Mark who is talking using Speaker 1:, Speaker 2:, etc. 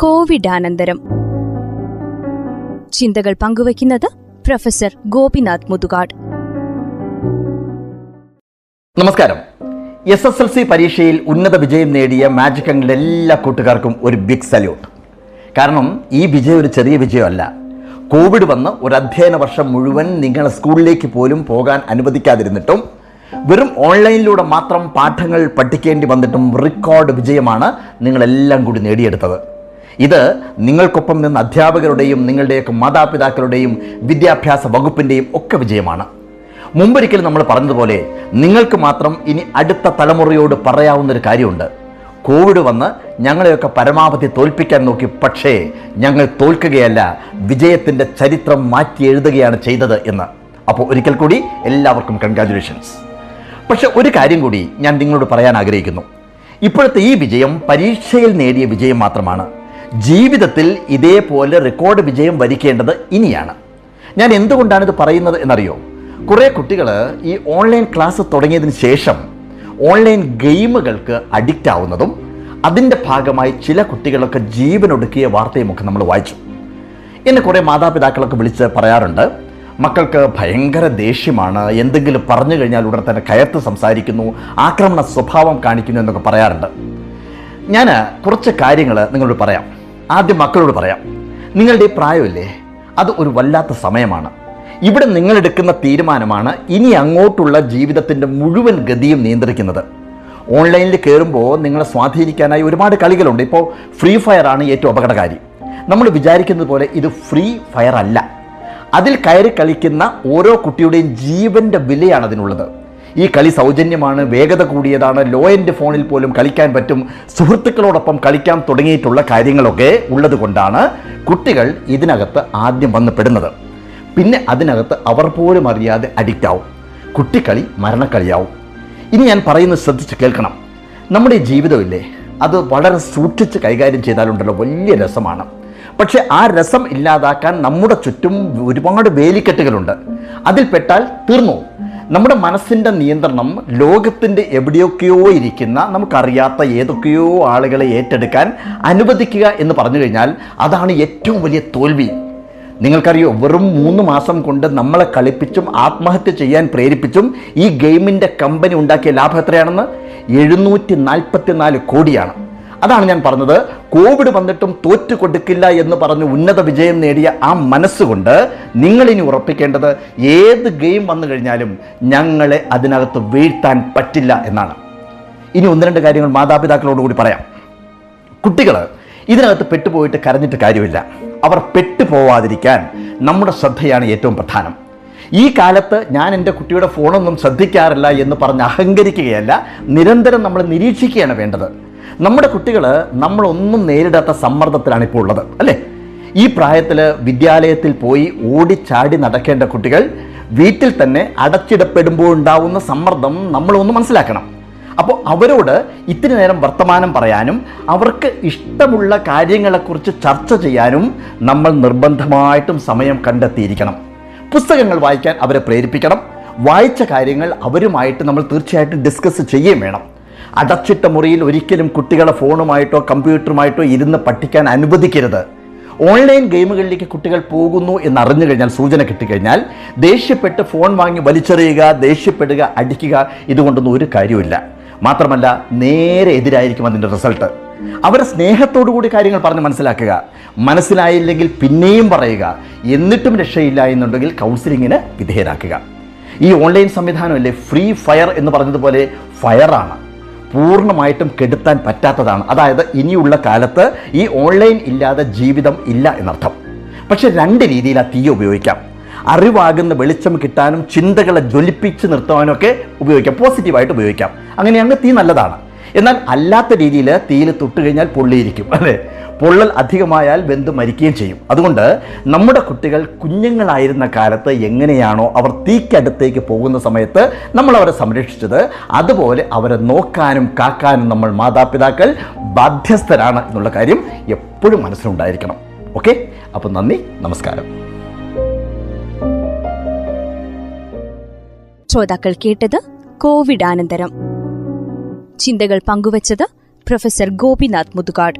Speaker 1: കോവിഡാനന്തരം. ചിന്തകൾ പങ്കുവയ്ക്കുന്നത് പ്രൊഫസർ ഗോപിനാഥ് മുതുകാട്.
Speaker 2: നമസ്കാരം. എസ് എസ് എൽ സി പരീക്ഷയിൽ ഉന്നത വിജയം നേടിയ മാജിക് അങ്കിളുടെ എല്ലാ കൂട്ടുകാർക്കും ഒരു ബിഗ് സല്യൂട്ട് കാരണം ഈ വിജയം ഒരു ചെറിയ വിജയമല്ല. കോവിഡ് വന്ന് ഒരു അധ്യയന വർഷം മുഴുവൻ നിങ്ങളെ സ്കൂളിലേക്ക് പോലും പോകാൻ അനുവദിക്കാതിരുന്നിട്ടും വെറും ഓൺലൈനിലൂടെ മാത്രം പാഠങ്ങൾ പഠിക്കേണ്ടി വന്നിട്ടും റെക്കോർഡ് വിജയമാണ് നിങ്ങളെല്ലാം കൂടി നേടിയെടുത്തത്. ഇത് നിങ്ങൾക്കൊപ്പം നിന്ന് അധ്യാപകരുടെയും നിങ്ങളുടെയൊക്കെ മാതാപിതാക്കളുടെയും വിദ്യാഭ്യാസ വകുപ്പിന്റെയും ഒക്കെ വിജയമാണ്. മുമ്പൊരിക്കലും നമ്മൾ പറഞ്ഞതുപോലെ നിങ്ങൾക്ക് മാത്രം ഇനി അടുത്ത തലമുറയോട് പറയാവുന്നൊരു കാര്യമുണ്ട്. കോവിഡ് വന്ന് ഞങ്ങളെയൊക്കെ പരമാവധി തോൽപ്പിക്കാൻ നോക്കി പക്ഷേ ഞങ്ങൾ തോൽക്കുകയല്ല വിജയത്തിന്റെ ചരിത്രം മാറ്റി എഴുതുകയാണ് ചെയ്തത് എന്ന്. അപ്പോൾ ഒരിക്കൽ കൂടി എല്ലാവർക്കും കൺഗ്രാജുലേഷൻസ് പക്ഷെ ഒരു കാര്യം കൂടി ഞാൻ നിങ്ങളോട് പറയാൻ ആഗ്രഹിക്കുന്നു. ഇപ്പോഴത്തെ ഈ വിജയം പരീക്ഷയിൽ നേടിയ വിജയം മാത്രമാണ്. ജീവിതത്തിൽ ഇതേപോലെ റെക്കോർഡ് വിജയം വരിക്കേണ്ടത് ഇനിയാണ്. ഞാൻ എന്തുകൊണ്ടാണ് ഇത് പറയുന്നത് എന്നറിയോ? കുറേ കുട്ടികൾ ഈ ഓൺലൈൻ ക്ലാസ് തുടങ്ങിയതിന് ശേഷം ഓൺലൈൻ ഗെയിമുകൾക്ക് അഡിക്റ്റ് ആവുന്നതും അതിന്റെ ഭാഗമായി ചില കുട്ടികളൊക്കെ ജീവനൊടുക്കിയ വാർത്തയുമൊക്കെ നമ്മൾ വായിച്ചു. എന്നെ കുറേ മാതാപിതാക്കളൊക്കെ വിളിച്ച് പറയാറുണ്ട് മക്കൾക്ക് ഭയങ്കര ദേഷ്യമാണ്. എന്തെങ്കിലും പറഞ്ഞു കഴിഞ്ഞാൽ ഉടൻ തന്നെ കയർത്ത് സംസാരിക്കുന്നു ആക്രമണ സ്വഭാവം കാണിക്കുന്നു എന്നൊക്കെ പറയാറുണ്ട്. ഞാൻ കുറച്ച് കാര്യങ്ങൾ നിങ്ങളോട് പറയാം. ആദ്യം മക്കളോട് പറയാം. നിങ്ങളുടെ ഈ പ്രായമില്ലേ? അത് ഒരു വല്ലാത്ത സമയമാണ്. ഇവിടെ നിങ്ങളെടുക്കുന്ന തീരുമാനമാണ് ഇനി അങ്ങോട്ടുള്ള ജീവിതത്തിന്റെ മുഴുവൻ ഗതിയും നിയന്ത്രിക്കുന്നത്. ഓൺലൈനിൽ കയറുമ്പോൾ നിങ്ങളെ സ്വാധീനിക്കാനായി ഒരുപാട് കളികളുണ്ട്. ഇപ്പോൾ ഫ്രീ ഫയർ ആണ് ഏറ്റവും അപകടകാരി. നമ്മൾ വിചാരിക്കുന്നത് പോലെ ഇത് ഫ്രീ ഫയർ അല്ല. അതിൽ കയറി കളിക്കുന്ന ഓരോ കുട്ടിയുടെയും ജീവന്റെ വിലയാണ് അതിനുള്ളത്. ഈ കളി സൗജന്യമാണ് വേഗത കൂടിയതാണ് ലോ എൻഡ് ഫോണിൽ പോലും കളിക്കാൻ പറ്റും സുഹൃത്തുക്കളോടൊപ്പം കളിക്കാൻ തുടങ്ങിയിട്ടുള്ള കാര്യങ്ങളൊക്കെ ഉള്ളതുകൊണ്ടാണ് കുട്ടികൾ ഇതിനകത്ത് ആദ്യം വന്ന് പെടുന്നത്. പിന്നെ അതിനകത്ത് അവർ പോലും അറിയാതെ അഡിക്റ്റ് ആവും. കുട്ടിക്കളി മരണക്കളിയാവും. ഇനി ഞാൻ പറയുന്നത് ശ്രദ്ധിച്ച് കേൾക്കണം. നമ്മുടെ ജീവിതമില്ലേ അത് വളരെ സൂക്ഷിച്ച് കൈകാര്യം ചെയ്താലുണ്ടല്ലോ വലിയ രസമാണ്. പക്ഷേ ആ രസം ഇല്ലാതാക്കാൻ നമ്മുടെ ചുറ്റും ഒരുപാട് വേലിക്കെട്ടുകളുണ്ട്. അതിൽപ്പെട്ടാൽ തീർന്നു? നമ്മുടെ മനസ്സിന്റെ നിയന്ത്രണം ലോകത്തിന്റെ എവിടെയൊക്കെയോ ഇരിക്കുന്ന നമുക്കറിയാത്ത ഏതൊക്കെയോ ആളുകളെ ഏറ്റെടുക്കാൻ അനുവദിക്കുക എന്ന് പറഞ്ഞു കഴിഞ്ഞാൽ അതാണ് ഏറ്റവും വലിയ തോൽവി. നിങ്ങൾക്കറിയോ വെറും മൂന്ന് മാസം കൊണ്ട് നമ്മളെ കളിപ്പിച്ചും ആത്മഹത്യ ചെയ്യാൻ പ്രേരിപ്പിച്ചും ഈ ഗെയിമിന്റെ കമ്പനി ഉണ്ടാക്കിയ ലാഭം എത്രയാണെന്ന്? എഴുന്നൂറ്റി കോടിയാണ്. അതാണ് ഞാൻ പറഞ്ഞത്. കോവിഡ് വന്നിട്ടും തോറ്റു കൊടുക്കില്ല എന്ന് പറഞ്ഞ് ഉന്നത വിജയം നേടിയ ആ മനസ്സുകൊണ്ട് നിങ്ങളിനി ഉറപ്പിക്കേണ്ടത് ഏത് ഗെയിം വന്നു കഴിഞ്ഞാലും ഞങ്ങളെ അതിനകത്ത് വീഴ്ത്താൻ പറ്റില്ല എന്നാണ്. ഇനി ഒന്ന് രണ്ട് കാര്യങ്ങൾ മാതാപിതാക്കളോട് കൂടി പറയാം. കുട്ടികൾ ഇതിനകത്ത് പെട്ടുപോയിട്ട് കരഞ്ഞിട്ട് കാര്യമില്ല. അവർ പെട്ടുപോവാതിരിക്കാൻ നമ്മുടെ ശ്രദ്ധയാണ് ഏറ്റവും പ്രധാനം. ഈ കാലത്ത് ഞാൻ എന്റെ കുട്ടിയുടെ ഫോണൊന്നും ശ്രദ്ധിക്കാറില്ല എന്ന് പറഞ്ഞ് അഹങ്കരിക്കുകയല്ല നിരന്തരം നമ്മൾ നിരീക്ഷിക്കുകയാണ് വേണ്ടത്. നമ്മുടെ കുട്ടികൾ നമ്മളൊന്നും നേരിടാത്ത സമ്മർദ്ദത്തിലാണ് ഇപ്പോൾ ഉള്ളത് അല്ലേ? ഈ പ്രായത്തിൽ വിദ്യാലയത്തിൽ പോയി ഓടിച്ചാടി നടക്കേണ്ട കുട്ടികൾ വീട്ടിൽ തന്നെ അടച്ചിടപ്പെടുമ്പോൾ ഉണ്ടാവുന്ന സമ്മർദ്ദം നമ്മളൊന്ന് മനസ്സിലാക്കണം. അപ്പോൾ അവരോട് ഇത്തിരി നേരം വർത്തമാനം പറയാനും അവർക്ക് ഇഷ്ടമുള്ള കാര്യങ്ങളെക്കുറിച്ച് ചർച്ച ചെയ്യാനും നമ്മൾ നിർബന്ധമായിട്ടും സമയം കണ്ടെത്തിയിരിക്കണം. പുസ്തകങ്ങൾ വായിക്കാൻ അവരെ പ്രേരിപ്പിക്കണം. വായിച്ച കാര്യങ്ങൾ അവരുമായിട്ട് നമ്മൾ തീർച്ചയായിട്ടും ഡിസ്കസ് ചെയ്യുകയും വേണം. അടച്ചിട്ട മുറിയിൽ ഒരിക്കലും കുട്ടികളെ ഫോണുമായിട്ടോ കമ്പ്യൂട്ടറുമായിട്ടോ ഇരുന്ന് പഠിക്കാൻ അനുവദിക്കരുത്. ഓൺലൈൻ ഗെയിമുകളിലേക്ക് കുട്ടികൾ പോകുന്നു എന്നറിഞ്ഞു കഴിഞ്ഞാൽ സൂചന കിട്ടിക്കഴിഞ്ഞാൽ ദേഷ്യപ്പെട്ട് ഫോൺ വാങ്ങി വലിച്ചെറിയുക ദേഷ്യപ്പെടുക അടിക്കുക ഇതുകൊണ്ടൊന്നും ഒരു കാര്യമില്ല മാത്രമല്ല നേരെ എതിരായിരിക്കും അതിന്റെ റിസൾട്ട്. അവരെ കൂടി കാര്യങ്ങൾ പറഞ്ഞ് മനസ്സിലാക്കുക. മനസ്സിലായില്ലെങ്കിൽ പിന്നെയും പറയുക. എന്നിട്ടും രക്ഷയില്ല എന്നുണ്ടെങ്കിൽ കൗൺസിലിങ്ങിന് വിധേയരാക്കുക. ഈ ഓൺലൈൻ സംവിധാനമല്ലേ ഫ്രീ ഫയർ എന്ന് പറഞ്ഞതുപോലെ ഫയറാണ്. പൂർണമായിട്ടും കെടുത്താൻ പറ്റാത്തതാണ്. അതായത് ഇനിയുള്ള കാലത്ത് ഈ ഓൺലൈൻ ഇല്ലാതെ ജീവിതം ഇല്ല എന്നർത്ഥം. പക്ഷെ രണ്ട് രീതിയിൽ ആ തീ ഉപയോഗിക്കാം. അറിവാകുന്ന വെളിച്ചം കിട്ടാനും ചിന്തകളെ ജ്വലിപ്പിച്ച് നിർത്താനും ഒക്കെ ഉപയോഗിക്കാം. പോസിറ്റീവായിട്ട് ഉപയോഗിക്കാം. അങ്ങനെയാണെങ്കിൽ തീ നല്ലതാണ്. എന്നാൽ അല്ലാത്ത രീതിയിൽ തീയിൽ തൊട്ട് കഴിഞ്ഞാൽ പൊള്ളിയിരിക്കും അല്ലേ? പൊള്ളൽ അധികമായാൽ ബന്ധു മരിക്കുകയും ചെയ്യും. അതുകൊണ്ട് നമ്മുടെ കുട്ടികൾ കുഞ്ഞുങ്ങളായിരുന്ന കാലത്ത് എങ്ങനെയാണോ അവർ തീക്കടുത്തേക്ക് പോകുന്ന സമയത്ത് നമ്മൾ അവരെ സംരക്ഷിച്ചത്. അതുപോലെ അവരെ നോക്കാനും കാക്കാനും നമ്മൾ മാതാപിതാക്കൾ ബാധ്യസ്ഥരാണ് എന്നുള്ള കാര്യം എപ്പോഴും മനസ്സിലുണ്ടായിരിക്കണം. ഓക്കെ? അപ്പം നന്ദി നമസ്കാരം.
Speaker 1: ശ്രോതാക്കൾ കേട്ടത് കോവിഡ് കോവിഡാനന്തരം. ചിന്തകൾ പങ്കുവച്ചത് പ്രൊഫസർ ഗോപിനാഥ് മുതുകാട്